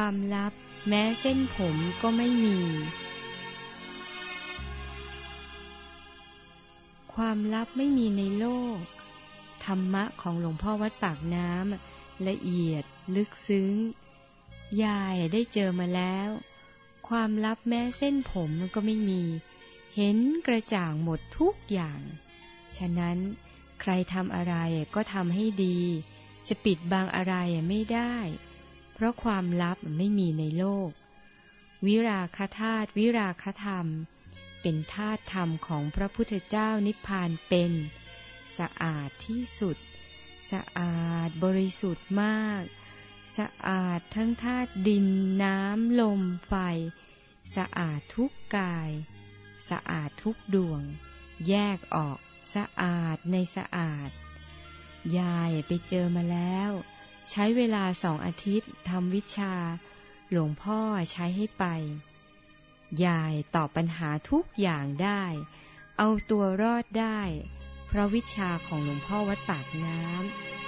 ความลับ แม้เส้นผมก็ไม่มี ความลับไม่มีในโลก ธรรมะของหลวงพ่อวัดปากน้ำละเอียด ลึกซึ้ง ยายได้เจอมาแล้ว ความลับแม้เส้นผมก็ไม่มี เห็นกระจ่างหมดทุกอย่าง ฉะนั้นใครทำอะไรก็ทำให้ดี จะปิดบังอะไรไม่ได้ ราะความลับไม่มีในโลก วิราคธาตุวิราคธรรม เป็นธาตุธรรมของพระพุทธเจ้านิพพานเป็น สะอาดที่สุด สะอาดบริสุทธิ์มาก สะอาดทั้งธาตุดินน้ำลมไฟ สะอาดทุกกาย สะอาดทุกดวง แยกออกสะอาดในสะอาด ยายไปเจอมาแล้ว ใช้เวลาสองอาทิตย์ทำวิชา หลวงพ่อใช้ให้ไป ยายตอบปัญหาทุกอย่างได้ เอาตัวรอดได้ เพราะวิชาของหลวงพ่อวัดปากน้ำ